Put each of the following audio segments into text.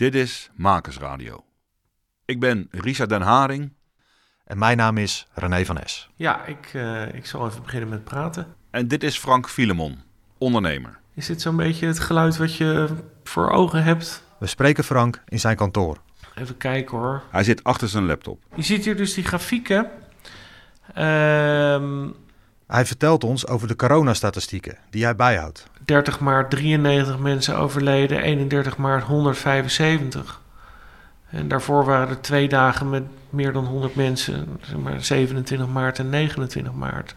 Dit is Makersradio. Ik ben Richard den Haring. En mijn naam is René van Es. Ja, ik, uh, ik zal even beginnen met praten. En dit is Frank Filemon, ondernemer. Is dit zo'n beetje het geluid wat je voor ogen hebt? We spreken Frank in zijn kantoor. Even kijken hoor. Hij zit achter zijn laptop. Je ziet hier dus die grafieken. Ehm Hij vertelt ons over de coronastatistieken die hij bijhoudt. 30 maart 93 mensen overleden, 31 maart 175. En daarvoor waren er twee dagen met meer dan 100 mensen, zeg maar 27 maart en 29 maart.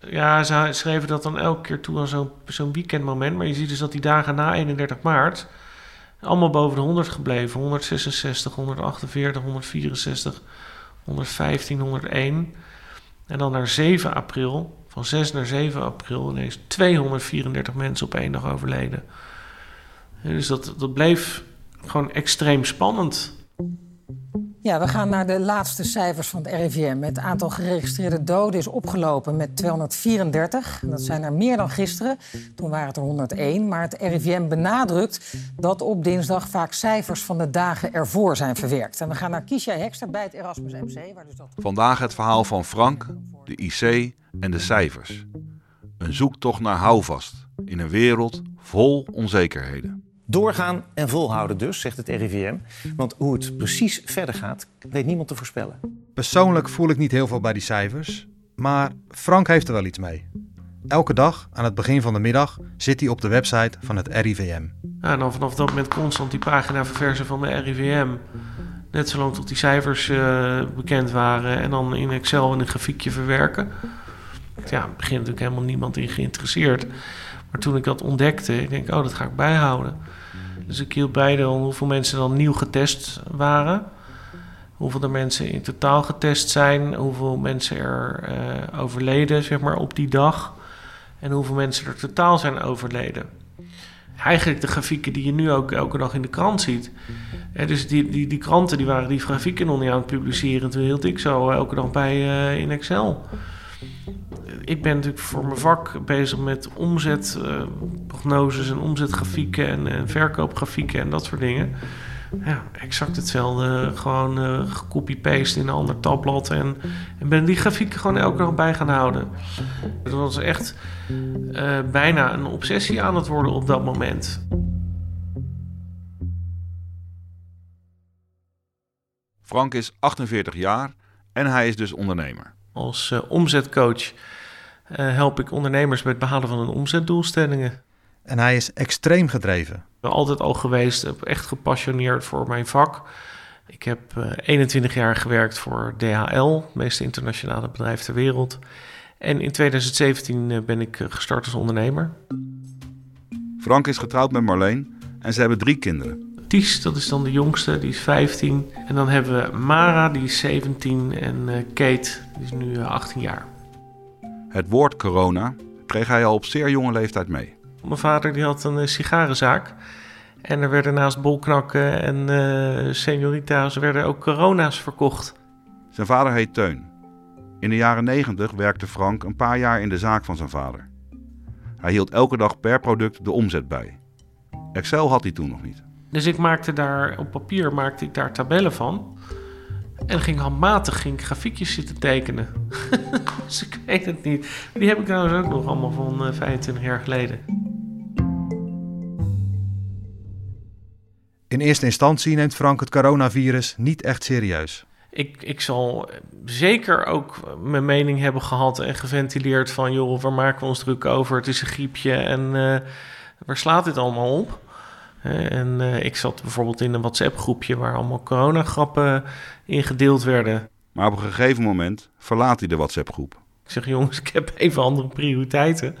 Ja, ze schreven dat dan elke keer toe aan zo'n zo'n weekendmoment. Maar je ziet dus dat die dagen na 31 maart allemaal boven de 100 gebleven. 166, 148, 164, 115, 101. En dan naar 7 april, van 6 naar 7 april, ineens 234 mensen op één dag overleden. Dus dat, dat bleef gewoon extreem spannend. Ja, we gaan naar de laatste cijfers van het RIVM. Het aantal geregistreerde doden is opgelopen met 234. Dat zijn er meer dan gisteren. Toen waren het er 101. Maar het RIVM benadrukt dat op dinsdag vaak cijfers van de dagen ervoor zijn verwerkt. En we gaan naar Kisha Hekster bij het Erasmus MC. Waar dus dat... Vandaag het verhaal van Frank, de IC en de cijfers. Een zoektocht naar houvast in een wereld vol onzekerheden. Doorgaan en volhouden dus, zegt het RIVM. Want hoe het precies verder gaat, weet niemand te voorspellen. Persoonlijk voel ik niet heel veel bij die cijfers, maar Frank heeft er wel iets mee. Elke dag, aan het begin van de middag, zit hij op de website van het RIVM. Ja, en dan vanaf dat moment constant die pagina verversen van de RIVM. Net zolang tot die cijfers uh, bekend waren en dan in Excel in een grafiekje verwerken. Ja, er begint natuurlijk helemaal niemand in geïnteresseerd. Maar toen ik dat ontdekte, ik denk, oh, dat ga ik bijhouden. Dus ik hield dan hoeveel mensen dan nieuw getest waren. Hoeveel er mensen in totaal getest zijn. Hoeveel mensen er uh, overleden, zeg maar, op die dag. En hoeveel mensen er totaal zijn overleden. Eigenlijk de grafieken die je nu ook elke dag in de krant ziet. Dus die, die, die kranten die waren die grafieken nog niet aan het publiceren. Toen hield ik zo elke dag bij uh, in Excel ik ben natuurlijk voor mijn vak bezig met omzetprognoses en omzetgrafieken en, en, verkoopgrafieken en dat soort dingen. Ja, exact hetzelfde. Gewoon uh, gecopy-paste in een ander tabblad. En, en ben die grafieken gewoon elke dag bij gaan houden. Dat was echt uh, bijna een obsessie aan het worden op dat moment. Frank is 48 jaar en hij is dus ondernemer. Als uh, omzetcoach uh, help ik ondernemers met het behalen van hun omzetdoelstellingen. En hij is extreem gedreven. Ik ben altijd al geweest, echt gepassioneerd voor mijn vak. Ik heb uh, 21 jaar gewerkt voor DHL, het meest internationale bedrijf ter wereld. En in 2017 uh, ben ik gestart als ondernemer. Frank is getrouwd met Marleen en ze hebben drie kinderen. Ties, dat is dan de jongste, die is 15. En dan hebben we Mara, die is 17. En uh, Kate, die is nu 18 jaar. Het woord corona kreeg hij al op zeer jonge leeftijd mee. Mijn vader die had een sigarenzaak. En er werden naast bolknakken en uh, seniorita's werden ook corona's verkocht. Zijn vader heet Teun. In de jaren 90 werkte Frank een paar jaar in de zaak van zijn vader. Hij hield elke dag per product de omzet bij. Excel had hij toen nog niet. Dus ik maakte daar op papier maakte ik daar tabellen van. En ging handmatig ging ik grafiekjes zitten tekenen. dus ik weet het niet. Die heb ik trouwens ook nog allemaal van uh, 25 jaar geleden. In eerste instantie neemt Frank het coronavirus niet echt serieus. Ik, ik zal zeker ook mijn mening hebben gehad en geventileerd van... joh, waar maken we ons druk over? Het is een griepje en uh, waar slaat dit allemaal op? En uh, ik zat bijvoorbeeld in een WhatsApp-groepje waar allemaal coronagrappen in gedeeld werden. Maar op een gegeven moment verlaat hij de WhatsApp-groep. Ik zeg, jongens, ik heb even andere prioriteiten.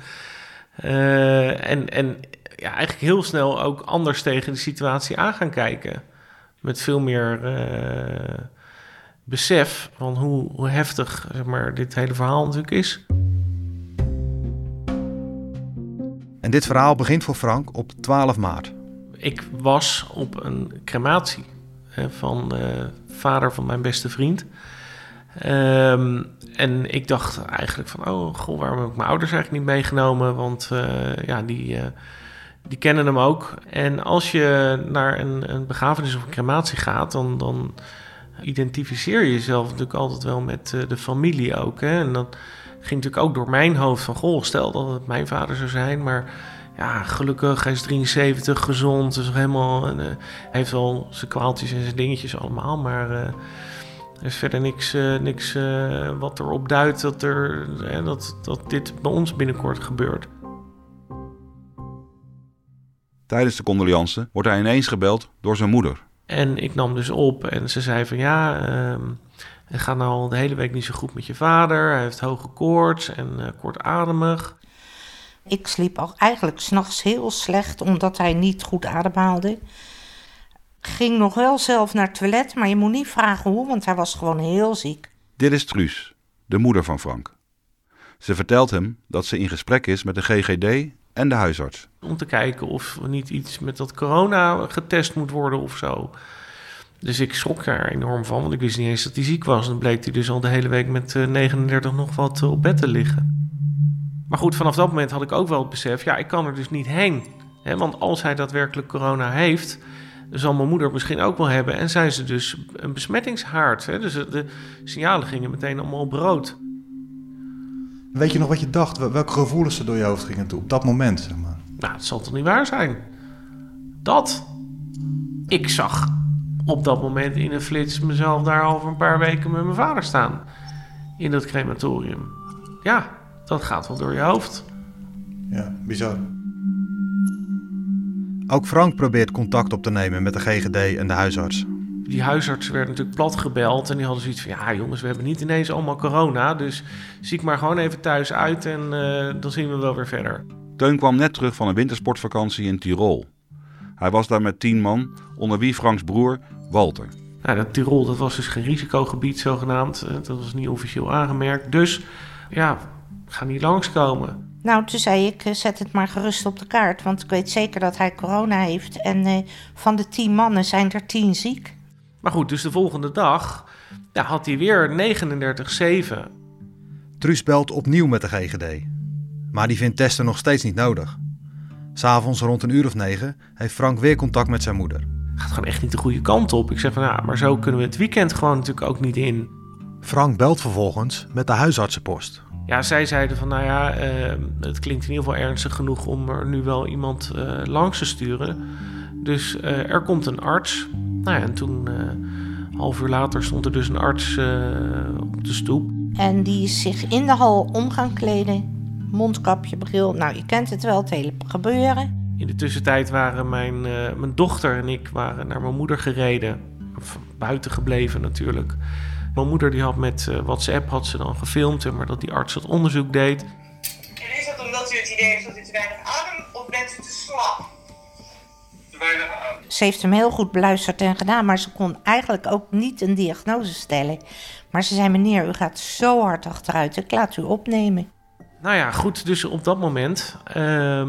Uh, en, en ja, eigenlijk heel snel ook anders tegen de situatie aan gaan kijken. Met veel meer uh, besef van hoe, hoe heftig zeg maar, dit hele verhaal natuurlijk is. En dit verhaal begint voor Frank op 12 maart ik was op een crematie hè, van de vader van mijn beste vriend. Um, en ik dacht eigenlijk van, oh goh, waarom heb ik mijn ouders eigenlijk niet meegenomen? Want uh, ja, die, uh, Die kennen hem ook. En als je naar een, een begrafenis of een crematie gaat, dan, dan identificeer je jezelf natuurlijk altijd wel met de familie ook. Hè? En dan ging natuurlijk ook door mijn hoofd van... goh, stel dat het mijn vader zou zijn, maar ja, gelukkig, hij is 73, gezond. Dus helemaal, uh, hij heeft wel zijn kwaaltjes en zijn dingetjes allemaal, maar... Uh, er is verder niks, uh, niks wat erop duidt dat, er, dat, dat dit bij ons binnenkort gebeurt. Tijdens de condoleance wordt hij ineens gebeld door zijn moeder. En ik nam dus op en ze zei van ja, uh, het gaat nou al de hele week niet zo goed met je vader. Hij heeft hoge koorts en uh, kortademig. Ik sliep al eigenlijk s'nachts heel slecht omdat hij niet goed ademhaalde. Ging nog wel zelf naar het toilet, maar je moet niet vragen hoe, want hij was gewoon heel ziek. Dit is Truus, de moeder van Frank. Ze vertelt hem dat ze in gesprek is met de GGD en de huisarts. Om te kijken of niet iets met dat corona getest moet worden of zo. Dus ik schrok er enorm van, want ik wist niet eens dat hij ziek was. En dan bleek hij dus al de hele week met 39 nog wat op bed te liggen. Maar goed, vanaf dat moment had ik ook wel het besef, ja, ik kan er dus niet heen. Want als hij daadwerkelijk corona heeft, zal mijn moeder misschien ook wel hebben. En zijn ze dus een besmettingshaard. Dus de signalen gingen meteen allemaal op rood. Weet je nog wat je dacht? Welke gevoelens er door je hoofd gingen toe op dat moment? Zeg maar? Nou, het zal toch niet waar zijn? Dat. Ik zag op dat moment in een flits mezelf daar over een paar weken met mijn vader staan. In dat crematorium. Ja, dat gaat wel door je hoofd. Ja, bizar. Ook Frank probeert contact op te nemen met de GGD en de huisarts. Die huisarts werd natuurlijk plat gebeld en die hadden zoiets van... ja jongens, we hebben niet ineens allemaal corona... dus zie ik maar gewoon even thuis uit en uh, dan zien we wel weer verder. Teun kwam net terug van een wintersportvakantie in Tirol. Hij was daar met tien man, onder wie Franks broer Walter. Nou, dat Tirol dat was dus geen risicogebied zogenaamd. Dat was niet officieel aangemerkt. Dus ja, ga niet langskomen. Nou, toen zei ik, zet het maar gerust op de kaart. Want ik weet zeker dat hij corona heeft. En uh, van de tien mannen zijn er tien ziek. Maar goed, dus de volgende dag ja, had hij weer 39,7. Truus belt opnieuw met de GGD. Maar die vindt testen nog steeds niet nodig. S'avonds rond een uur of negen heeft Frank weer contact met zijn moeder. Gaat gewoon echt niet de goede kant op. Ik zeg van ja, maar zo kunnen we het weekend gewoon natuurlijk ook niet in. Frank belt vervolgens met de huisartsenpost. Ja, zij zeiden van nou ja, uh, het klinkt in ieder geval ernstig genoeg om er nu wel iemand uh, langs te sturen. Dus uh, er komt een arts. Nou ja, en toen, een half uur later, stond er dus een arts op de stoep. En die is zich in de hal om gaan kleden. Mondkapje, bril. Nou, je kent het wel, het hele gebeuren. In de tussentijd waren mijn, mijn dochter en ik waren naar mijn moeder gereden. Of buiten gebleven natuurlijk. Mijn moeder die had met uh, WhatsApp had ze dan gefilmd, maar dat die arts dat onderzoek deed. En is dat omdat u het idee heeft dat u te weinig adem of bent u te slap? Te weinig adem. Ze heeft hem heel goed beluisterd en gedaan, maar ze kon eigenlijk ook niet een diagnose stellen. Maar ze zei: Meneer, u gaat zo hard achteruit, ik laat u opnemen. Nou ja, goed, dus op dat moment uh,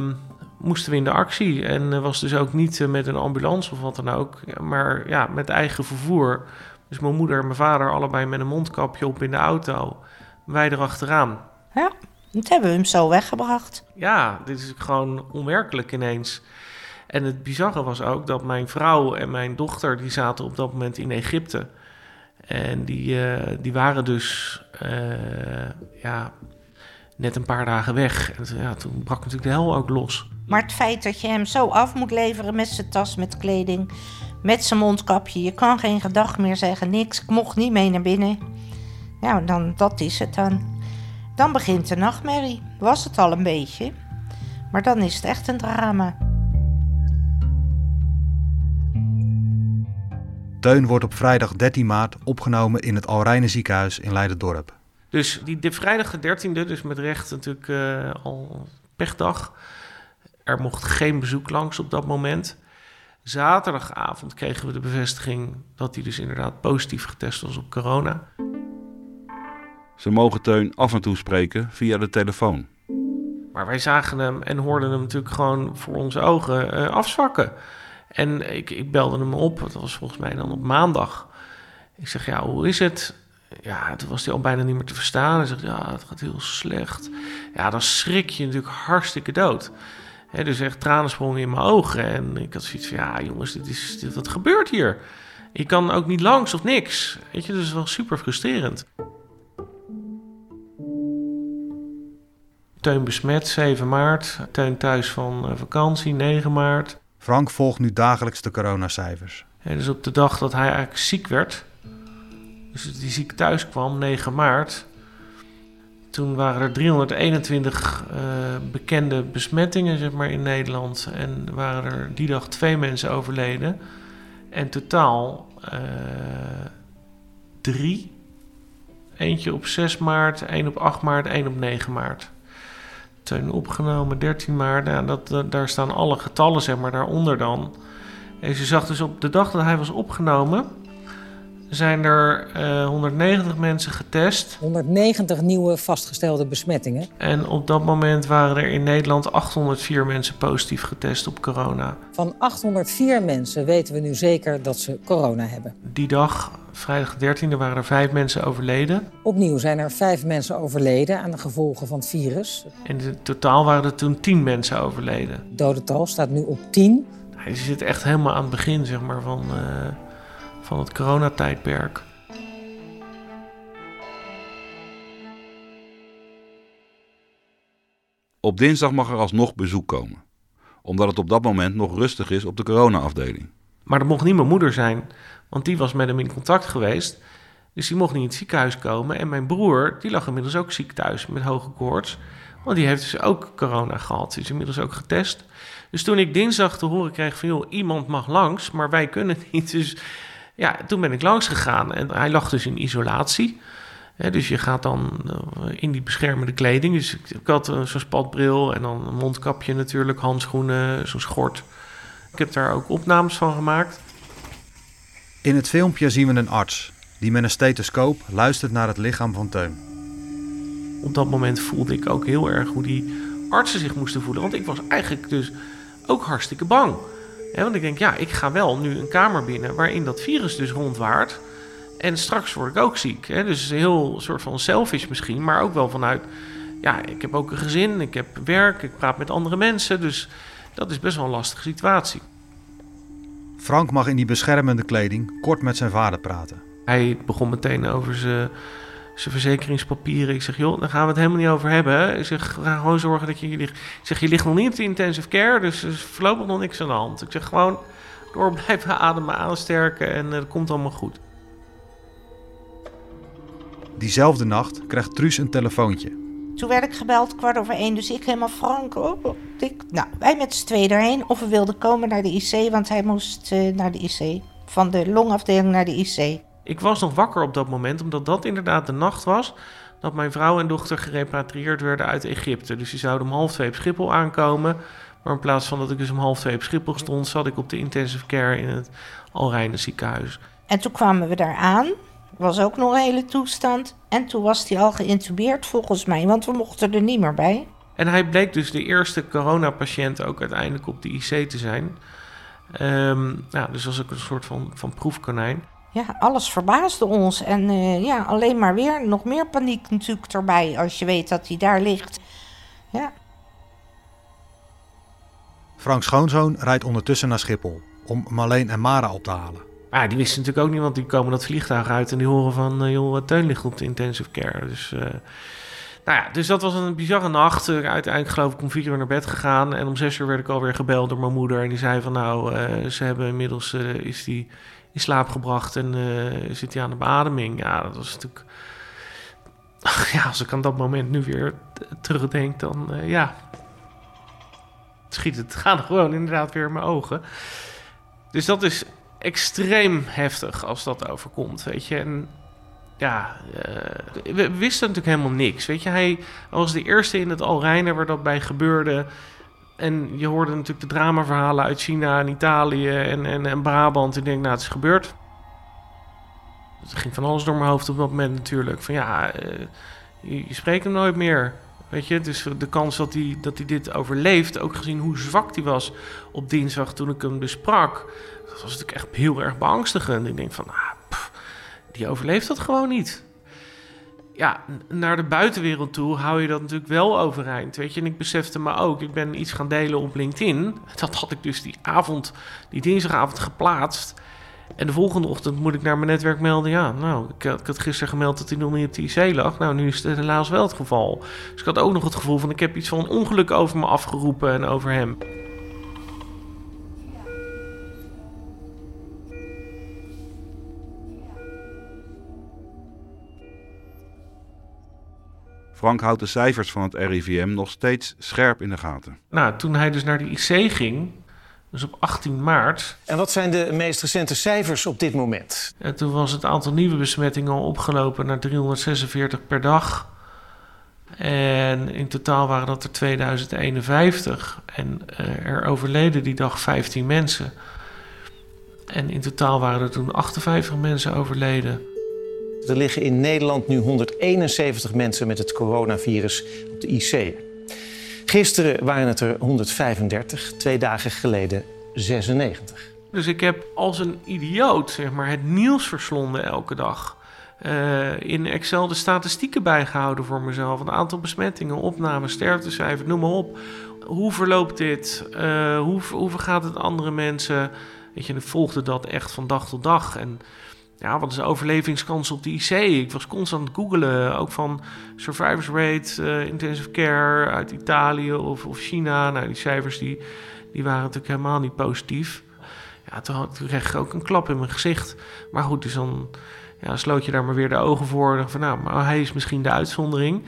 moesten we in de actie. En was dus ook niet met een ambulance of wat dan ook, maar ja, met eigen vervoer. Dus mijn moeder en mijn vader allebei met een mondkapje op in de auto. Wij erachteraan. Ja, dat hebben we hem zo weggebracht. Ja, dit is gewoon onwerkelijk ineens. En het bizarre was ook dat mijn vrouw en mijn dochter... die zaten op dat moment in Egypte. En die, uh, die waren dus uh, ja, net een paar dagen weg. En ja, toen brak natuurlijk de hel ook los. Maar het feit dat je hem zo af moet leveren met zijn tas met kleding met zijn mondkapje. Je kan geen gedag meer zeggen, niks. Ik mocht niet mee naar binnen. Nou, dan, dat is het dan. Dan begint de nachtmerrie. Was het al een beetje. Maar dan is het echt een drama. Teun wordt op vrijdag 13 maart opgenomen in het Alrijne ziekenhuis in Leiden-dorp. Dus die, de vrijdag de 13e, dus met recht natuurlijk uh, al pechdag. Er mocht geen bezoek langs op dat moment. Zaterdagavond kregen we de bevestiging dat hij dus inderdaad positief getest was op corona. Ze mogen Teun af en toe spreken via de telefoon. Maar wij zagen hem en hoorden hem natuurlijk gewoon voor onze ogen uh, afzwakken. En ik, ik belde hem op, dat was volgens mij dan op maandag. Ik zeg, ja, hoe is het? Ja, toen was hij al bijna niet meer te verstaan. Hij zegt, ja, het gaat heel slecht. Ja, dan schrik je natuurlijk hartstikke dood. Dus echt tranen sprongen in mijn ogen. En ik had zoiets van, ja jongens, dit is, dit, wat gebeurt hier? Je kan ook niet langs of niks. Weet je, dus het is wel super frustrerend. Teun besmet, 7 maart. Teun thuis van eh, vakantie, 9 maart. Frank volgt nu dagelijks de coronacijfers. Ja, dus op de dag dat hij eigenlijk ziek werd, dus die ziek thuis kwam, 9 maart, toen waren er 321 uh, bekende besmettingen zeg maar, in Nederland. En waren er die dag twee mensen overleden. En totaal uh, drie. Eentje op 6 maart, één op 8 maart, één op 9 maart. Teun opgenomen, 13 maart. Nou, dat, dat, daar staan alle getallen zeg maar, daaronder dan. En ze zag dus op de dag dat hij was opgenomen, zijn er uh, 190 mensen getest. 190 nieuwe vastgestelde besmettingen. En op dat moment waren er in Nederland 804 mensen positief getest op corona. Van 804 mensen weten we nu zeker dat ze corona hebben. Die dag, vrijdag 13e, waren er vijf mensen overleden. Opnieuw zijn er vijf mensen overleden aan de gevolgen van het virus. En in totaal waren er toen 10 mensen overleden. Het dodental staat nu op 10. Hij zit echt helemaal aan het begin zeg maar, van, uh, van het coronatijdperk. Op dinsdag mag er alsnog bezoek komen, omdat het op dat moment nog rustig is op de corona-afdeling. Maar dat mocht niet mijn moeder zijn, want die was met hem in contact geweest. Dus die mocht niet in het ziekenhuis komen. En mijn broer, die lag inmiddels ook ziek thuis met hoge koorts. Want die heeft dus ook corona gehad. Die is inmiddels ook getest. Dus toen ik dinsdag te horen kreeg van... joh, iemand mag langs, maar wij kunnen niet. Dus ja, toen ben ik langs gegaan. En hij lag dus in isolatie. dus je gaat dan in die beschermende kleding. Dus ik had zo'n spatbril en dan een mondkapje natuurlijk, handschoenen, zo'n schort. Ik heb daar ook opnames van gemaakt. In het filmpje zien we een arts die met een stethoscoop luistert naar het lichaam van Teun. Op dat moment voelde ik ook heel erg hoe die artsen zich moesten voelen. Want ik was eigenlijk dus ook hartstikke bang. Want ik denk, ja, ik ga wel nu een kamer binnen waarin dat virus dus rondwaart. En straks word ik ook ziek. Hè? Dus heel soort van selfish misschien, maar ook wel vanuit... Ja, ik heb ook een gezin, ik heb werk, ik praat met andere mensen. Dus dat is best wel een lastige situatie. Frank mag in die beschermende kleding kort met zijn vader praten. Hij begon meteen over zijn, zijn verzekeringspapieren. Ik zeg, joh, daar gaan we het helemaal niet over hebben. Ik zeg, ga gewoon zorgen dat je ligt. Ik zeg, je ligt nog niet op de intensive care, dus er is voorlopig nog niks aan de hand. Ik zeg, gewoon door blijven ademen, aansterken en het uh, komt allemaal goed. Diezelfde nacht krijgt Truus een telefoontje. Toen werd ik gebeld, kwart over één, dus ik helemaal frank. Oh, ik, nou, wij met z'n tweeën erheen. Of we wilden komen naar de IC, want hij moest uh, naar de IC. Van de longafdeling naar de IC. Ik was nog wakker op dat moment, omdat dat inderdaad de nacht was dat mijn vrouw en dochter gerepatrieerd werden uit Egypte. Dus die zouden om half twee op Schiphol aankomen. Maar in plaats van dat ik dus om half twee op Schiphol stond, zat ik op de intensive care in het Alreine ziekenhuis. En toen kwamen we daar aan. Was ook nog een hele toestand. En toen was hij al geïntubeerd volgens mij, want we mochten er niet meer bij. En hij bleek dus de eerste coronapatiënt ook uiteindelijk op de IC te zijn. Um, ja, dus was ook een soort van, van proefkonijn ja, alles verbaasde ons. En uh, ja, alleen maar weer nog meer paniek natuurlijk erbij als je weet dat hij daar ligt. Ja. Frank Schoonzoon rijdt ondertussen naar Schiphol om Marleen en Mara op te halen. Maar ja, die wisten natuurlijk ook niet, want die komen dat vliegtuig uit en die horen van, uh, joh, Teun ligt op de intensive care. Dus, uh, nou ja, dus dat was een bizarre nacht. uiteindelijk geloof ik om vier uur naar bed gegaan en om zes uur werd ik alweer gebeld door mijn moeder. En die zei van, nou, ze hebben inmiddels, is die slaap gebracht en uh, zit hij aan de beademing. Ja, dat was natuurlijk. Ja, als ik aan dat moment nu weer terugdenk, dan uh, ja. Schiet het gaan gewoon inderdaad weer in mijn ogen. Dus dat is extreem heftig als dat overkomt, weet je. En ja, uh, we wisten natuurlijk helemaal niks, weet je. Hij was de eerste in het Alreine waar dat bij gebeurde. En je hoorde natuurlijk de dramaverhalen uit China en Italië en, en, en Brabant. Ik denk, nou, het is gebeurd. Het ging van alles door mijn hoofd op dat moment natuurlijk. Van ja, uh, je, spreekt hem nooit meer. Weet je, dus de kans dat hij, dat hij dit overleeft, ook gezien hoe zwak hij was op dinsdag toen ik hem besprak, dat was natuurlijk echt heel erg beangstigend. Ik denk van, ah, die overleeft dat gewoon niet. Ja, naar de buitenwereld toe hou je dat natuurlijk wel overeind. Weet je, en ik besefte me ook, ik ben iets gaan delen op LinkedIn. Dat had ik dus die avond, die dinsdagavond geplaatst. En de volgende ochtend moet ik naar mijn netwerk melden. Ja, nou, ik had, ik had gisteren gemeld dat hij nog niet op de IC lag. Nou, nu is het helaas wel het geval. Dus ik had ook nog het gevoel van: ik heb iets van ongeluk over me afgeroepen en over hem. Frank houdt de cijfers van het RIVM nog steeds scherp in de gaten. Nou, toen hij dus naar de IC ging, dus op 18 maart. En wat zijn de meest recente cijfers op dit moment? En toen was het aantal nieuwe besmettingen al opgelopen naar 346 per dag. En in totaal waren dat er 2051. En uh, er overleden die dag 15 mensen. En in totaal waren er toen 58 mensen overleden. Er liggen in Nederland nu 171 mensen met het coronavirus op de IC. Gisteren waren het er 135, twee dagen geleden 96. Dus ik heb als een idioot zeg maar, het nieuws verslonden elke dag. Uh, in Excel de statistieken bijgehouden voor mezelf. Een aantal besmettingen, opnames, sterftecijfers, noem maar op. Hoe verloopt dit? Uh, hoe, hoe vergaat het andere mensen? Weet je, ik volgde dat echt van dag tot dag. En ja, wat is de overlevingskans op de IC? Ik was constant aan het googelen, ook van survivors rate, uh, intensive care uit Italië of, of China. Nou, die cijfers die, die waren natuurlijk helemaal niet positief. Ja, toen, toen kreeg ik ook een klap in mijn gezicht. Maar goed, dus dan ja, sloot je daar maar weer de ogen voor. Van, nou, maar hij is misschien de uitzondering.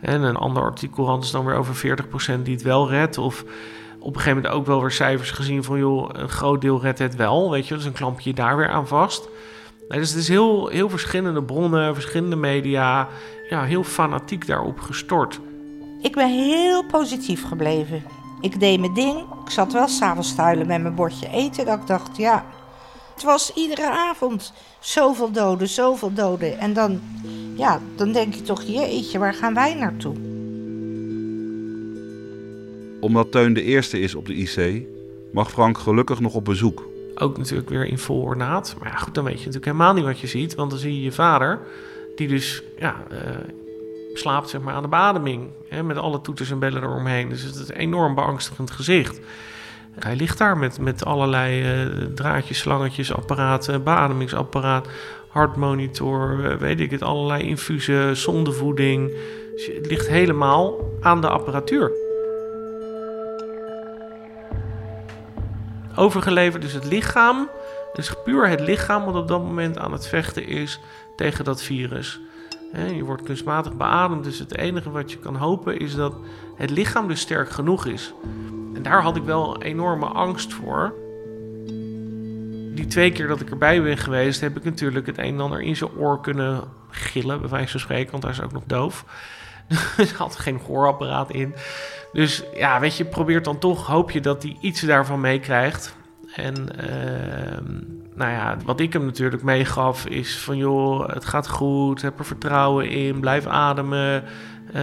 En een ander artikel had dus dan weer over 40% die het wel redt. Of op een gegeven moment ook wel weer cijfers gezien van... joh, een groot deel redt het wel, weet je. Dus een klampje daar weer aan vast. Nee, dus het is heel, heel verschillende bronnen, verschillende media. Ja, heel fanatiek daarop gestort. Ik ben heel positief gebleven. Ik deed mijn ding. Ik zat wel s'avonds tuilen met mijn bordje eten. Dat ik dacht, ja, het was iedere avond zoveel doden, zoveel doden. En dan, ja, dan denk je toch, jeetje, waar gaan wij naartoe? Omdat Teun de eerste is op de IC, mag Frank gelukkig nog op bezoek ook natuurlijk weer in vol ornaat. Maar ja, goed, dan weet je natuurlijk helemaal niet wat je ziet. Want dan zie je je vader, die dus ja, uh, slaapt zeg maar, aan de beademing. Hè, met alle toeters en bellen eromheen. Dus het is een enorm beangstigend gezicht. Hij ligt daar met, met allerlei uh, draadjes, slangetjes, apparaten, beademingsapparaat, hartmonitor, uh, weet ik het, allerlei infusen, zondevoeding. Dus het ligt helemaal aan de apparatuur. Overgeleverd. Dus het lichaam, dus puur het lichaam wat op dat moment aan het vechten is tegen dat virus. je wordt kunstmatig beademd, dus het enige wat je kan hopen is dat het lichaam dus sterk genoeg is. En daar had ik wel enorme angst voor. Die twee keer dat ik erbij ben geweest, heb ik natuurlijk het een en ander in zijn oor kunnen gillen, bij wijze van spreken, want hij is ook nog doof. Dus had geen gehoorapparaat in. Dus ja, weet je, probeert dan toch, hoop je dat hij iets daarvan meekrijgt. En uh, nou ja, wat ik hem natuurlijk meegaf is van joh, het gaat goed, heb er vertrouwen in, blijf ademen. Uh,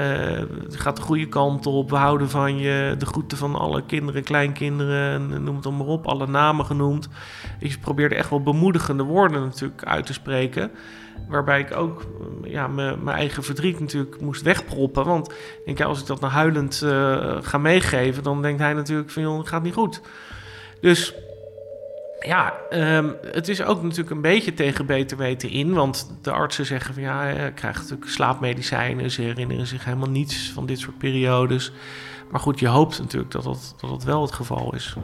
het gaat de goede kant op, we houden van je. De groeten van alle kinderen, kleinkinderen, noem het dan maar op, alle namen genoemd. Dus je probeerde echt wel bemoedigende woorden natuurlijk uit te spreken. Waarbij ik ook ja, mijn eigen verdriet natuurlijk moest wegproppen. Want ik denk, ja, als ik dat nou huilend uh, ga meegeven, dan denkt hij natuurlijk van, joh, het gaat niet goed. Dus ja, um, het is ook natuurlijk een beetje tegen beter weten in. Want de artsen zeggen van, ja, hij krijgt natuurlijk slaapmedicijnen. Ze herinneren zich helemaal niets van dit soort periodes. Maar goed, je hoopt natuurlijk dat dat, dat, dat wel het geval is.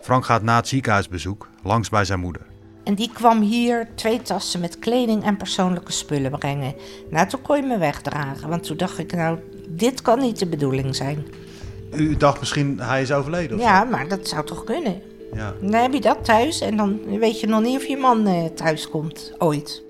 Frank gaat na het ziekenhuisbezoek langs bij zijn moeder. En die kwam hier twee tassen met kleding en persoonlijke spullen brengen. Nou, toen kon je me wegdragen. Want toen dacht ik, nou, dit kan niet de bedoeling zijn. U dacht misschien, hij is overleden? Of ja, zo? maar dat zou toch kunnen? Ja. Dan heb je dat thuis en dan weet je nog niet of je man uh, thuis komt. Ooit.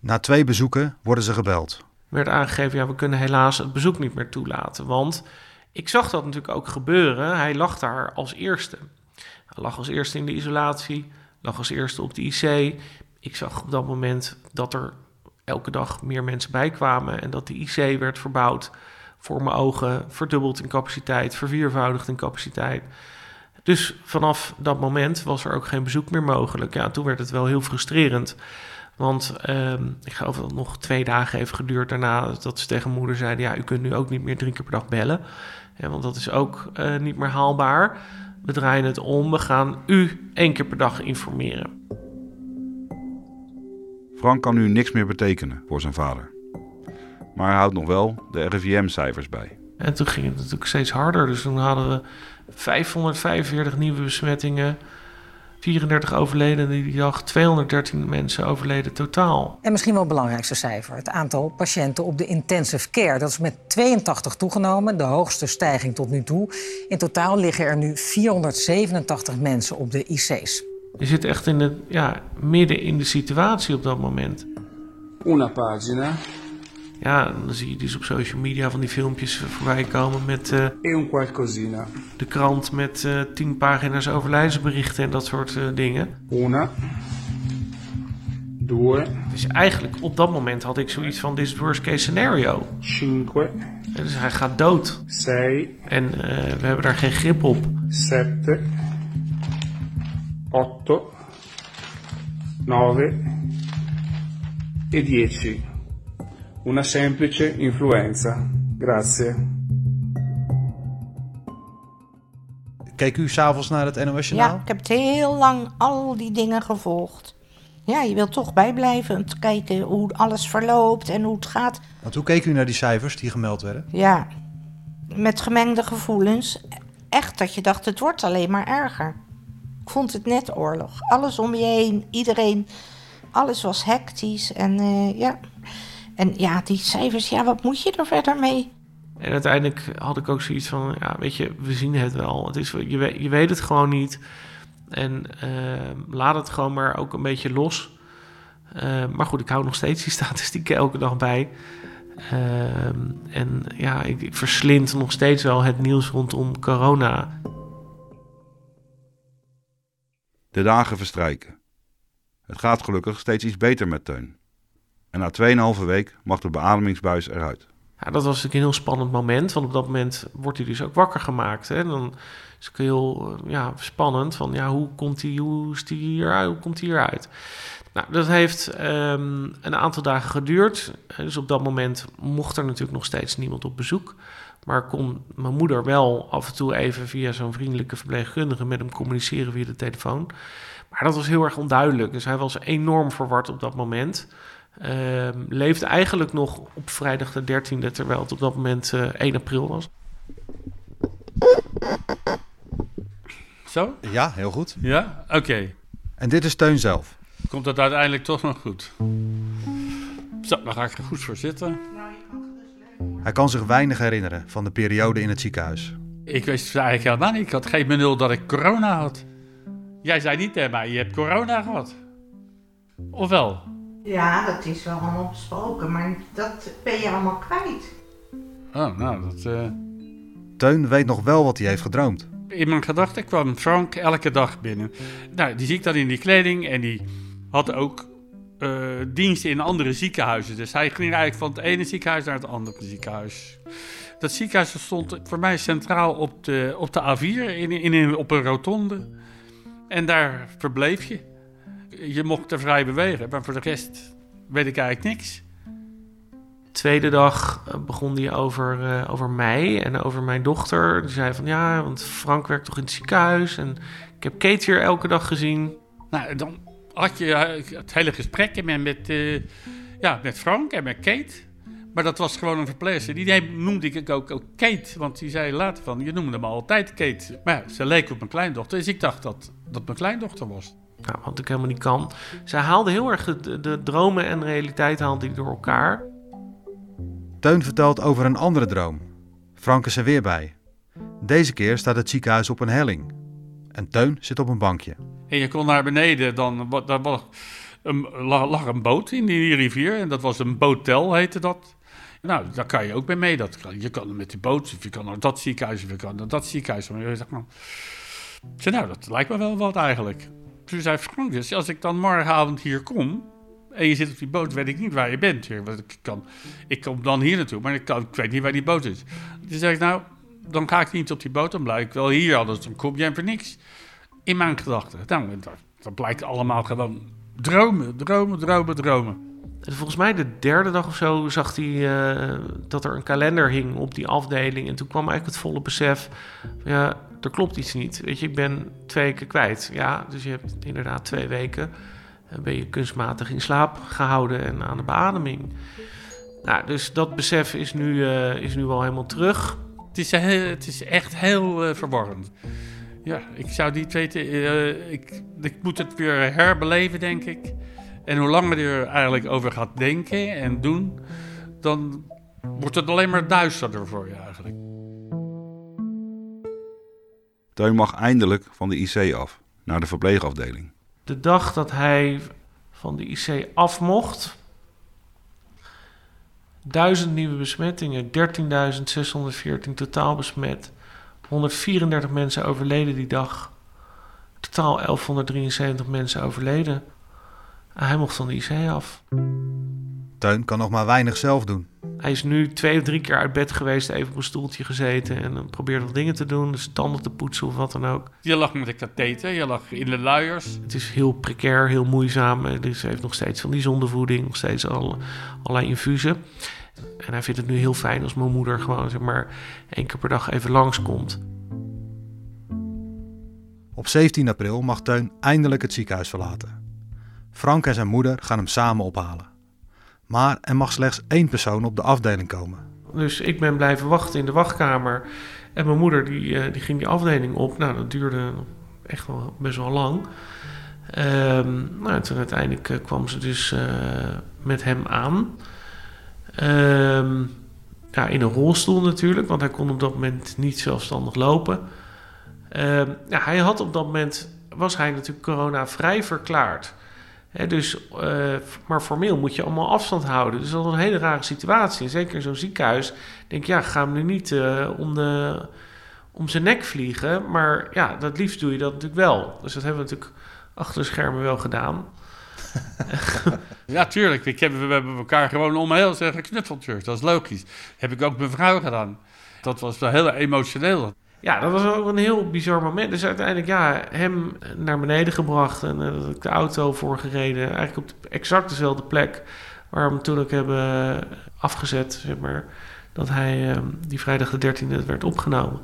Na twee bezoeken worden ze gebeld. werd aangegeven, ja, we kunnen helaas het bezoek niet meer toelaten. Want ik zag dat natuurlijk ook gebeuren. Hij lag daar als eerste. Hij lag als eerste in de isolatie, lag als eerste op de IC. Ik zag op dat moment dat er elke dag meer mensen bijkwamen en dat de IC werd verbouwd voor mijn ogen, verdubbeld in capaciteit, verviervoudigd in capaciteit. Dus vanaf dat moment was er ook geen bezoek meer mogelijk. Ja, toen werd het wel heel frustrerend. Want ehm, ik geloof dat het nog twee dagen heeft geduurd daarna dat ze tegen moeder zeiden: Ja, u kunt nu ook niet meer drie keer per dag bellen. Ja, want dat is ook eh, niet meer haalbaar. We draaien het om. We gaan u één keer per dag informeren. Frank kan nu niks meer betekenen voor zijn vader. Maar hij houdt nog wel de RIVM-cijfers bij. En toen ging het natuurlijk steeds harder. Dus toen hadden we 545 nieuwe besmettingen. 34 overleden die dag, 213 mensen overleden totaal. En misschien wel het belangrijkste cijfer: het aantal patiënten op de intensive care. Dat is met 82 toegenomen, de hoogste stijging tot nu toe. In totaal liggen er nu 487 mensen op de IC's. Je zit echt in het, ja, midden in de situatie op dat moment. Una pagina Ja, dan zie je dus op social media van die filmpjes voorbij komen met eh, e un qualcosina. de krant met eh, tien pagina's overlijdensberichten en dat soort eh, dingen. Una, due, Dus eigenlijk op dat moment had ik zoiets van: dit is het worst case scenario. cinque, En dus hij gaat dood. sei, En eh, we hebben daar geen grip op. sette, otto, nove e dieci. Una semplice influenza. Grazie. Keek u s'avonds naar het NOS Ja, ik heb het heel lang al die dingen gevolgd. Ja, je wilt toch bijblijven om te kijken hoe alles verloopt en hoe het gaat. Want hoe keek u naar die cijfers die gemeld werden? Ja, met gemengde gevoelens. Echt dat je dacht, het wordt alleen maar erger. Ik vond het net oorlog. Alles om je heen, iedereen, alles was hectisch. En eh, ja, en ja, die cijfers, ja, wat moet je er verder mee? En uiteindelijk had ik ook zoiets van: ja, weet je, we zien het wel. Het is, je, weet, je weet het gewoon niet. En eh, laat het gewoon maar ook een beetje los. Eh, maar goed, ik hou nog steeds die statistieken elke dag bij. Ehm, en ja, ik, ik verslind nog steeds wel het nieuws rondom corona. De dagen verstrijken. Het gaat gelukkig steeds iets beter met Teun. En na 2,5 week mag de beademingsbuis eruit. Ja, dat was natuurlijk een heel spannend moment. Want op dat moment wordt hij dus ook wakker gemaakt. Hè? En dan is het heel eh, ja, spannend van ja, hoe komt hij, hoe hieruit, hoe komt hij hieruit? Nou, dat heeft ehm, een aantal dagen geduurd. Eh, Dus op dat moment mocht er natuurlijk nog steeds niemand op bezoek. Maar kon mijn moeder wel af en toe even via zo'n vriendelijke verpleegkundige met hem communiceren via de telefoon. Maar dat was heel erg onduidelijk. Dus hij was enorm verward op dat moment. Ehm, leefde eigenlijk nog op vrijdag de 13e, terwijl het op dat moment eh, 1 april was. Zo? Ja, heel goed. Ja? Oké. En dit is Teun zelf. Komt het uiteindelijk toch nog goed? Zo, daar ga ik er goed voor zitten. Hij kan zich weinig herinneren van de periode in het ziekenhuis. Ik wist eigenlijk helemaal niet. Ik had geen benul dat ik corona had. Jij zei niet tegen mij, je hebt corona gehad. Of wel? Ja, dat is wel allemaal besproken, maar dat ben je allemaal kwijt. Oh, nou, dat... eh, Teun weet nog wel wat hij heeft gedroomd. In mijn gedachten kwam Frank elke dag binnen. Nou, die zie ik dan in die kleding en die had ook eh diensten in andere ziekenhuizen. Dus hij ging eigenlijk van het ene ziekenhuis naar het andere ziekenhuis. Dat ziekenhuis stond voor mij centraal op de, op de A4, in, in, in- op een rotonde. En daar verbleef je. Je mocht er vrij bewegen, maar voor de rest weet ik eigenlijk niks. Tweede dag eh, begon hij over, eh, over mij en over mijn dochter. Die zei van ja, want Frank werkt toch in het ziekenhuis. En ik heb Kate hier elke dag gezien. Nou, dan had je eh, het hele gesprek met, ja, met Frank en met Kate. Maar dat was gewoon een verpleegster. Die noemde ik ook, ook Kate. Want die zei later van, je noemde me altijd Kate. Maar ze leek op mijn kleindochter. Dus ik dacht dat dat mijn kleindochter was. Nou, wat ik helemaal niet kan. Zij haalde heel erg de, de dromen en realiteit haalde die door elkaar. Teun vertelt over een andere droom. Frank is er weer bij. Deze keer staat het ziekenhuis op een helling. En Teun zit op een bankje. En je kon naar beneden, dan daar was een, la- lag een boot in die rivier. En dat was een boottel, heette dat. Nou, daar kan je ook mee mee. Dat kan, je kan met die boot, of je kan naar dat ziekenhuis, of je kan naar dat ziekenhuis. Maar je zegt, nou, ik zei, nou, dat lijkt me wel wat eigenlijk. Toen zei Frank als ik dan morgenavond hier kom... en je zit op die boot, weet ik niet waar je bent hier. Want ik, kan, ik kom dan hier naartoe, maar ik, ik weet niet waar die boot is. Toen zei ik, nou, dan ga ik niet op die boot. Dan blijf ik wel hier, anders dan kom jij voor niks. In mijn gedachten. Nou, dat, dat blijkt allemaal gewoon dromen, dromen, dromen, dromen. En volgens mij de derde dag of zo zag hij eh, dat er een kalender hing op die afdeling. En toen kwam eigenlijk het volle besef: ja, er klopt iets niet. Weet je, ik ben twee weken kwijt. Ja, dus je hebt inderdaad twee weken. eh, ben je kunstmatig in slaap gehouden en aan de beademing. Nou, dus dat besef is nu, eh, is nu al helemaal terug. Het is, heel, het is echt heel eh, verwarrend. Ja, ik zou niet weten. eh, ik, ik moet het weer herbeleven, denk ik. En hoe langer je er eigenlijk over gaat denken en doen, dan wordt het alleen maar duisterder voor je eigenlijk. Teun mag eindelijk van de IC af, naar de verpleegafdeling. De dag dat hij van de IC af mocht, duizend nieuwe besmettingen, 13.614 totaal besmet, 134 mensen overleden die dag, totaal 1173 mensen overleden. En hij mocht van de IC af. Teun kan nog maar weinig zelf doen. Hij is nu twee of drie keer uit bed geweest, even op een stoeltje gezeten en dan probeert nog dingen te doen, dus tanden te poetsen of wat dan ook. Je lag met een katheter, je lag in de luiers. Het is heel precair, heel moeizaam. Dus hij heeft nog steeds van die zondevoeding, nog steeds al, allerlei infusen. En hij vindt het nu heel fijn als mijn moeder gewoon zeg maar één keer per dag even langskomt. Op 17 april mag Teun eindelijk het ziekenhuis verlaten. Frank en zijn moeder gaan hem samen ophalen. Maar er mag slechts één persoon op de afdeling komen. Dus ik ben blijven wachten in de wachtkamer. En mijn moeder die, eh, die ging die afdeling op. Nou, dat duurde echt wel best wel lang. Ehm, nou, en toen uiteindelijk eh, kwam ze dus eh, met hem aan. Ehm, ja, in een rolstoel natuurlijk, want hij kon op dat moment niet zelfstandig lopen. Ehm, ja, hij had op dat moment, was hij natuurlijk corona-vrij verklaard. Dus, eh, maar formeel moet je allemaal afstand houden. Dus dat was een hele rare situatie. Zeker in zo'n ziekenhuis denk ja, ga hem nu niet eh, om, de, om zijn nek vliegen. Maar ja, dat liefst doe je dat natuurlijk wel. Dus dat hebben we natuurlijk achter de schermen wel gedaan. Ja, tuurlijk. Ik heb, we hebben elkaar gewoon omheel zeggen geknuffeld. Dat is logisch. Heb ik ook mijn vrouw gedaan. Dat was wel heel emotioneel. Ja, dat was ook een heel bizar moment. Dus uiteindelijk, ja, hem naar beneden gebracht en uh, de auto voor gereden. Eigenlijk op de, exact dezelfde plek waar we hem toen ook hebben afgezet, zeg maar. Dat hij uh, die vrijdag de 13e werd opgenomen.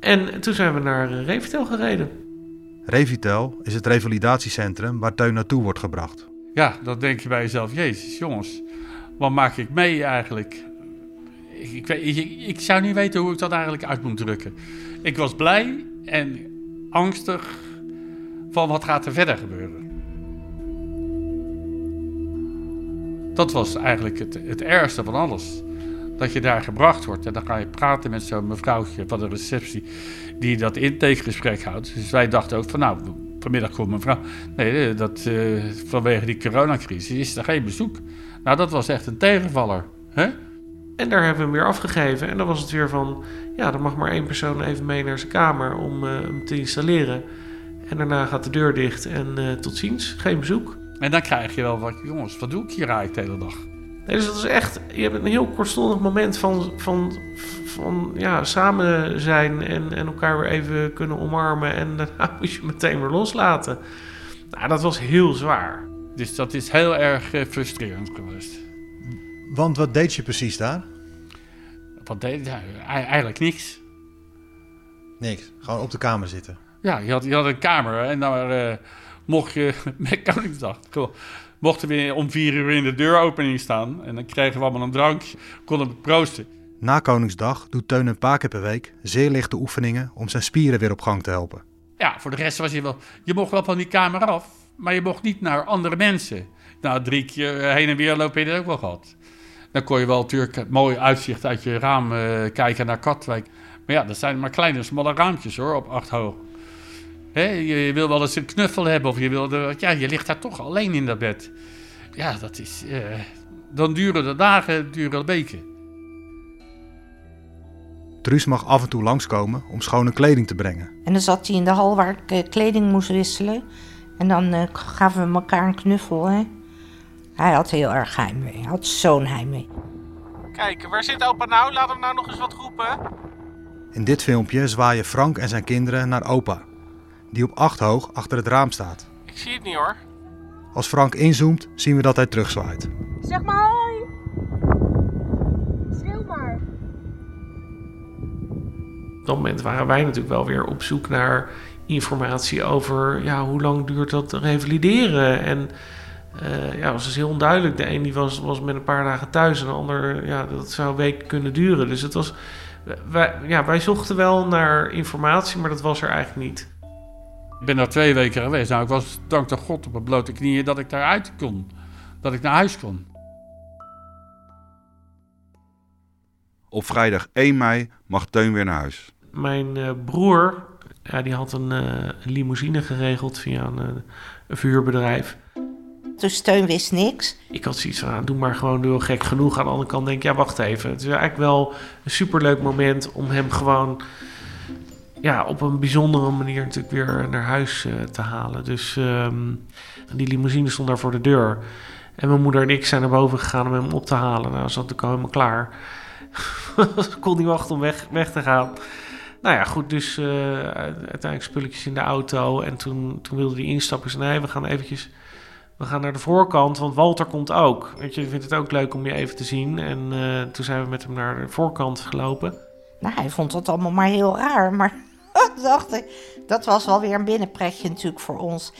En toen zijn we naar uh, Revitel gereden. Revitel is het revalidatiecentrum waar Teun naartoe wordt gebracht. Ja, dan denk je bij jezelf, jezus jongens, wat maak ik mee eigenlijk? Ik, ik, ik, zou niet weten hoe ik dat eigenlijk uit moet drukken. Ik was blij en angstig van wat gaat er verder gebeuren. Dat was eigenlijk het, het ergste van alles. Dat je daar gebracht wordt en dan ga je praten met zo'n mevrouwtje van de receptie die dat intakegesprek houdt. Dus wij dachten ook van nou, vanmiddag komt mevrouw. Nee, dat, uh, vanwege die coronacrisis is er geen bezoek. Nou, dat was echt een tegenvaller. Hè? En daar hebben we hem weer afgegeven. En dan was het weer van, ja, dan mag maar één persoon even mee naar zijn kamer om uh, hem te installeren. En daarna gaat de deur dicht en uh, tot ziens, geen bezoek. En dan krijg je wel wat, jongens, wat doe ik hier eigenlijk de hele dag? Nee, dus dat is echt, je hebt een heel kortstondig moment van, van, van ja, samen zijn en, en elkaar weer even kunnen omarmen. En daarna moet je meteen weer loslaten. Nou, dat was heel zwaar. Dus dat is heel erg uh, frustrerend geweest. Want wat deed je precies daar? Wat deed ja, Eigenlijk niks. Niks, gewoon op de kamer zitten. Ja, je had, je had een kamer en dan uh, mocht je met Koningsdag. Mochten we om vier uur in de deuropening staan en dan kregen we allemaal een drankje, konden we proosten. Na Koningsdag doet Teun een paar keer per week zeer lichte oefeningen om zijn spieren weer op gang te helpen. Ja, voor de rest was je wel. Je mocht wel van die kamer af, maar je mocht niet naar andere mensen. Nou, drie keer heen en weer lopen je dat ook wel gehad. Dan kon je wel natuurlijk het mooie uitzicht uit je raam uh, kijken naar Katwijk. Maar ja, dat zijn maar kleine, smalle raampjes hoor, op acht hoog. Hè, je, je, wil wel eens een knuffel hebben of je wil... De, ja, je ligt daar toch alleen in dat bed. Ja, dat is... Uh, dan duren de dagen, duren de weken. Truus mag af en toe langskomen om schone kleding te brengen. En dan zat hij in de hal waar ik uh, kleding moest wisselen. En dan uh, gaven we elkaar een knuffel, hè. Hij had heel erg heimwee. Hij had zo'n heimwee. Kijk, waar zit opa nou? Laat hem nou nog eens wat roepen. In dit filmpje zwaaien Frank en zijn kinderen naar opa, die op acht hoog achter het raam staat. Ik zie het niet hoor. Als Frank inzoomt, zien we dat hij terugzwaait. Zeg maar hoi. Schreeuw maar. Op dat moment waren wij natuurlijk wel weer op zoek naar informatie over ja, hoe lang duurt dat revalideren. En uh, ja, was dus heel onduidelijk. De een die was, was met een paar dagen thuis en de ander, ja, dat zou weken kunnen duren. Dus het was, wij, ja, wij zochten wel naar informatie, maar dat was er eigenlijk niet. Ik ben daar twee weken geweest. Nou, ik was dankzij God op mijn blote knieën dat ik daaruit kon. Dat ik naar huis kon. Op vrijdag 1 mei mag Teun weer naar huis. Mijn uh, broer, ja, die had een, uh, een, limousine geregeld via een, uh, een vuurbedrijf. Dus Teun wist niks. Ik had zoiets van, doe maar gewoon heel gek genoeg. Aan de andere kant denk ik, ja, wacht even. Het is eigenlijk wel een superleuk moment om hem gewoon ja, op een bijzondere manier natuurlijk weer naar huis uh, te halen. Dus um, die limousine stond daar voor de deur. En mijn moeder en ik zijn naar boven gegaan om hem op te halen. Nou, zat ik al helemaal klaar. ik kon niet wachten om weg, weg te gaan. Nou ja, goed, dus uh, uiteindelijk spulletjes in de auto. En toen, toen wilde hij instappen. zei, nee, we gaan eventjes... We gaan naar de voorkant, want Walter komt ook. Weet je, vindt het ook leuk om je even te zien. En uh, toen zijn we met hem naar de voorkant gelopen. Nou, hij vond dat allemaal maar heel raar. Maar dacht ik, dat was wel weer een binnenpretje natuurlijk voor ons.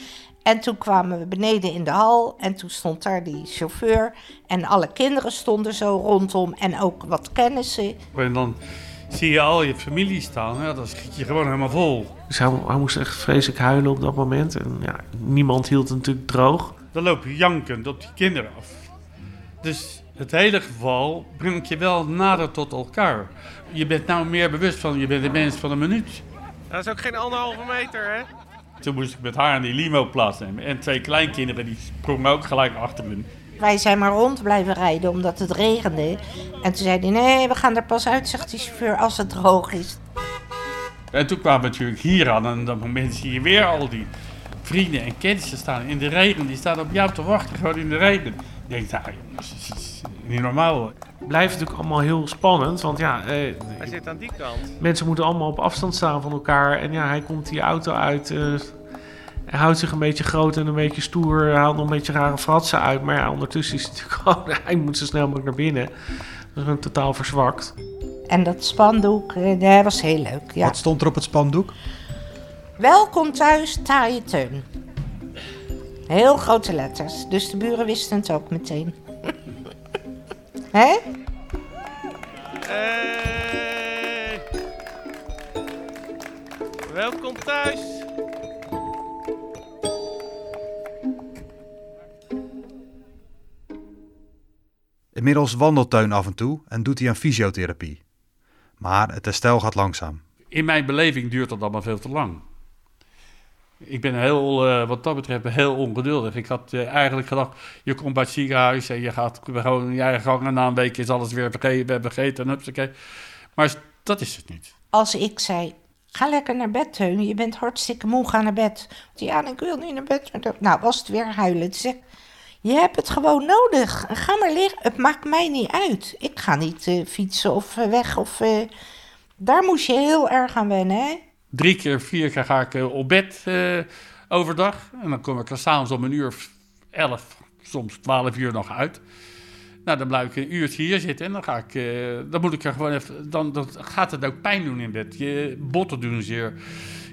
En toen kwamen we beneden in de hal en toen stond daar die chauffeur. En alle kinderen stonden zo rondom en ook wat kennissen. En dan zie je al je familie staan, ja, dan schiet je gewoon helemaal vol. Dus hij, hij moest echt vreselijk huilen op dat moment. En ja, niemand hield het natuurlijk droog. Dan loop je jankend op die kinderen af. Dus het hele geval brengt je wel nader tot elkaar. Je bent nou meer bewust van, je bent de mens van een minuut. Dat is ook geen anderhalve meter, hè? Toen moest ik met haar in die limo plaatsnemen. En twee kleinkinderen die sprongen ook gelijk achter me. Wij zijn maar rond blijven rijden omdat het regende. En toen zei hij, nee, we gaan er pas uit, zegt die chauffeur, als het droog is. En toen kwamen we natuurlijk hier aan. En op dat moment zie je weer al die vrienden en kennissen staan in de regen. Die staan op jou te wachten, gewoon in de regen. Ik denk, nou jongens, dat is niet normaal. Blijft natuurlijk allemaal heel spannend, want ja... Eh, hij zit aan die kant. Mensen moeten allemaal op afstand staan van elkaar. En ja, hij komt die auto uit... Uh, hij houdt zich een beetje groot en een beetje stoer. haalt nog een beetje rare fratsen uit. Maar ja, ondertussen is het natuurlijk gewoon... Hij moet zo snel mogelijk naar binnen. Dat is gewoon totaal verzwakt. En dat spandoek, dat was heel leuk, ja. Wat stond er op het spandoek? Welkom thuis, taaie teun. Heel grote letters, dus de buren wisten het ook meteen. Hé? Hey. Welkom thuis. Inmiddels wandelt Teun af en toe en doet hij aan fysiotherapie. Maar het herstel gaat langzaam. In mijn beleving duurt dat allemaal veel te lang. Ik ben heel, uh, wat dat betreft, heel ongeduldig. Ik had uh, eigenlijk gedacht, je komt bij het ziekenhuis en je gaat gewoon je eigen gang. En na een week is alles weer vergeten, en hupsakee. Maar dat is het niet. Als ik zei, ga lekker naar bed, Teun. Je bent hartstikke moe, ga naar bed. Ja, ik wil niet naar bed. Nou, was het weer huilen. Ik, je hebt het gewoon nodig. Ga maar liggen. Het maakt mij niet uit. Ik ga niet uh, fietsen of weg. Of, daar moest je heel erg aan wennen, hè? Drie keer, vier keer ga ik uh, op bed uh, overdag. En dan kom ik er s'avonds om een uur of elf, soms twaalf uur nog uit. Nou, dan blijf ik een uurtje hier zitten en dan ga ik... Uh, dan moet ik er gewoon even... Dan, dan gaat het ook pijn doen in bed. Je botten doen zeer.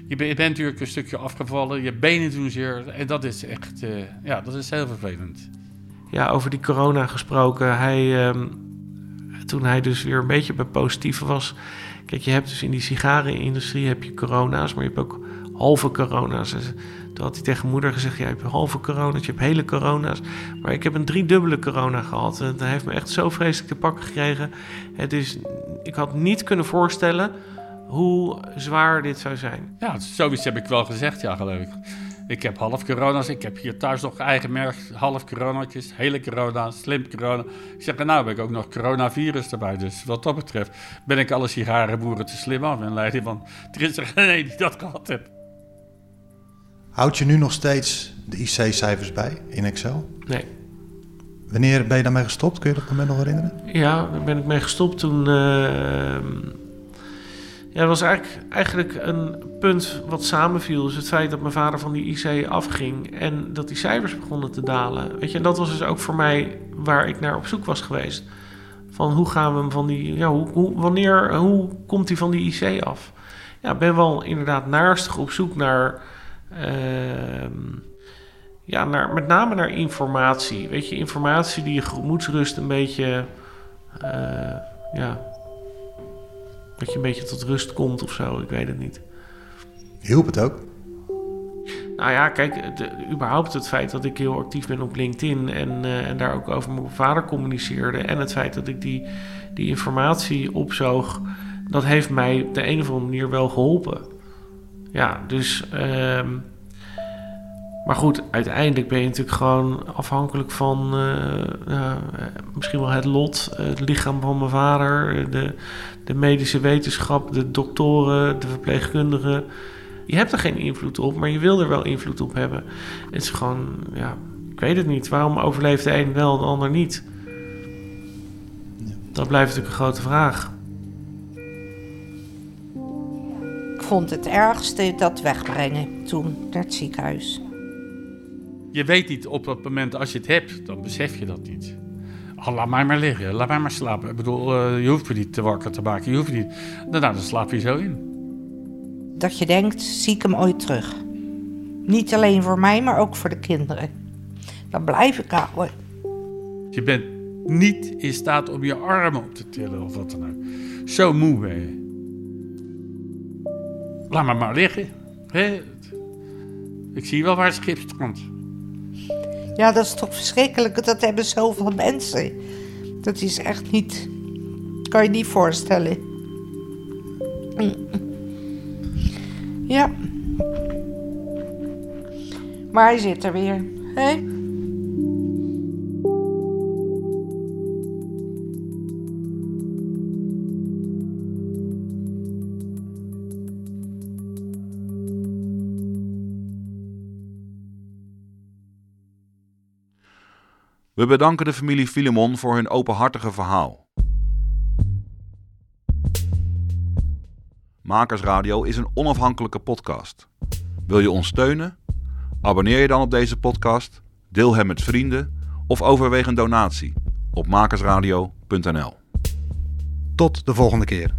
Je bent natuurlijk een stukje afgevallen. Je benen doen zeer. En dat is echt... ja, dat is heel vervelend. Ja, over die corona gesproken. Hij... Um, toen hij dus weer een beetje bij positieve was... Kijk, je hebt dus in die sigarenindustrie heb je corona's, maar je hebt ook halve corona's. Dus toen had hij tegen moeder gezegd, ja, je hebt halve corona's, je hebt hele corona's. Maar ik heb een driedubbele corona gehad. En dat heeft me echt zo vreselijk te pakken gekregen. Het is, ik had niet kunnen voorstellen hoe zwaar dit zou zijn. Ja, zoiets heb ik wel gezegd, ja, geloof ik. Ik heb half corona's. Ik heb hier thuis nog eigen merk, half coronatjes, hele corona, slim corona. Ik zeg, nou heb ik ook nog coronavirus erbij. Dus wat dat betreft ben ik alle sigarenboeren te slim af in leiding van... Er is er geen die dat gehad heeft. Houd je nu nog steeds de IC-cijfers bij in Excel? Nee. Wanneer ben je daarmee gestopt? Kun je dat moment nog herinneren? Ja, daar ben ik mee gestopt toen... Uh, Ja, dat was eigenlijk, eigenlijk een punt wat samenviel. Dus het feit dat mijn vader van die IC afging en dat die cijfers begonnen te dalen. Weet je, en dat was dus ook voor mij waar ik naar op zoek was geweest. Van hoe gaan we hem van die, ja, hoe, wanneer, hoe komt hij van die IC af? Ja, ben wel inderdaad naastig op zoek naar, ehm, ja, naar, met name naar informatie. Weet je, informatie die je gemoedsrust een beetje, eh, ja, dat je een beetje tot rust komt of zo, ik weet het niet. Hielp het ook? Nou ja, kijk, de, überhaupt het feit dat ik heel actief ben op LinkedIn en, eh, en daar ook over mijn vader communiceerde. En het feit dat ik die, die informatie opzoog, dat heeft mij op de een of andere manier wel geholpen. Ja, dus. ehm, maar goed, uiteindelijk ben je natuurlijk gewoon afhankelijk van eh, eh, misschien wel het lot, het lichaam van mijn vader, de, de medische wetenschap, de doktoren, de verpleegkundigen. Je hebt er geen invloed op, maar je wil er wel invloed op hebben. Het is gewoon, ja, ik weet het niet. Waarom overleeft de een wel, de ander niet? Dat blijft natuurlijk een grote vraag. Ik vond het ergste dat wegbrengen toen naar het ziekenhuis. Je weet niet op dat moment, als je het hebt, dan besef je dat niet. Oh, laat mij maar liggen, laat mij maar slapen. Ik bedoel, eh, je hoeft me niet te wakker te maken, je hoeft niet... Nou, dan slaap je zo in. Dat je denkt, zie ik hem ooit terug? Niet alleen voor mij, maar ook voor de kinderen. Dan blijf ik houden. Je bent niet in staat om je armen op te tillen of wat dan ook. Zo moe ben je. Laat me maar liggen. Ik zie wel waar het schip strandt. Ja, dat is toch verschrikkelijk. Dat hebben zoveel mensen. Dat is echt niet... Kan je niet voorstellen. Ja. Maar hij zit er weer. Hè? We bedanken de familie Filemon voor hun openhartige verhaal. Makers Radio is een onafhankelijke podcast. Wil je ons steunen? Abonneer je dan op deze podcast, deel hem met vrienden of overweeg een donatie op makersradio.nl. Tot de volgende keer.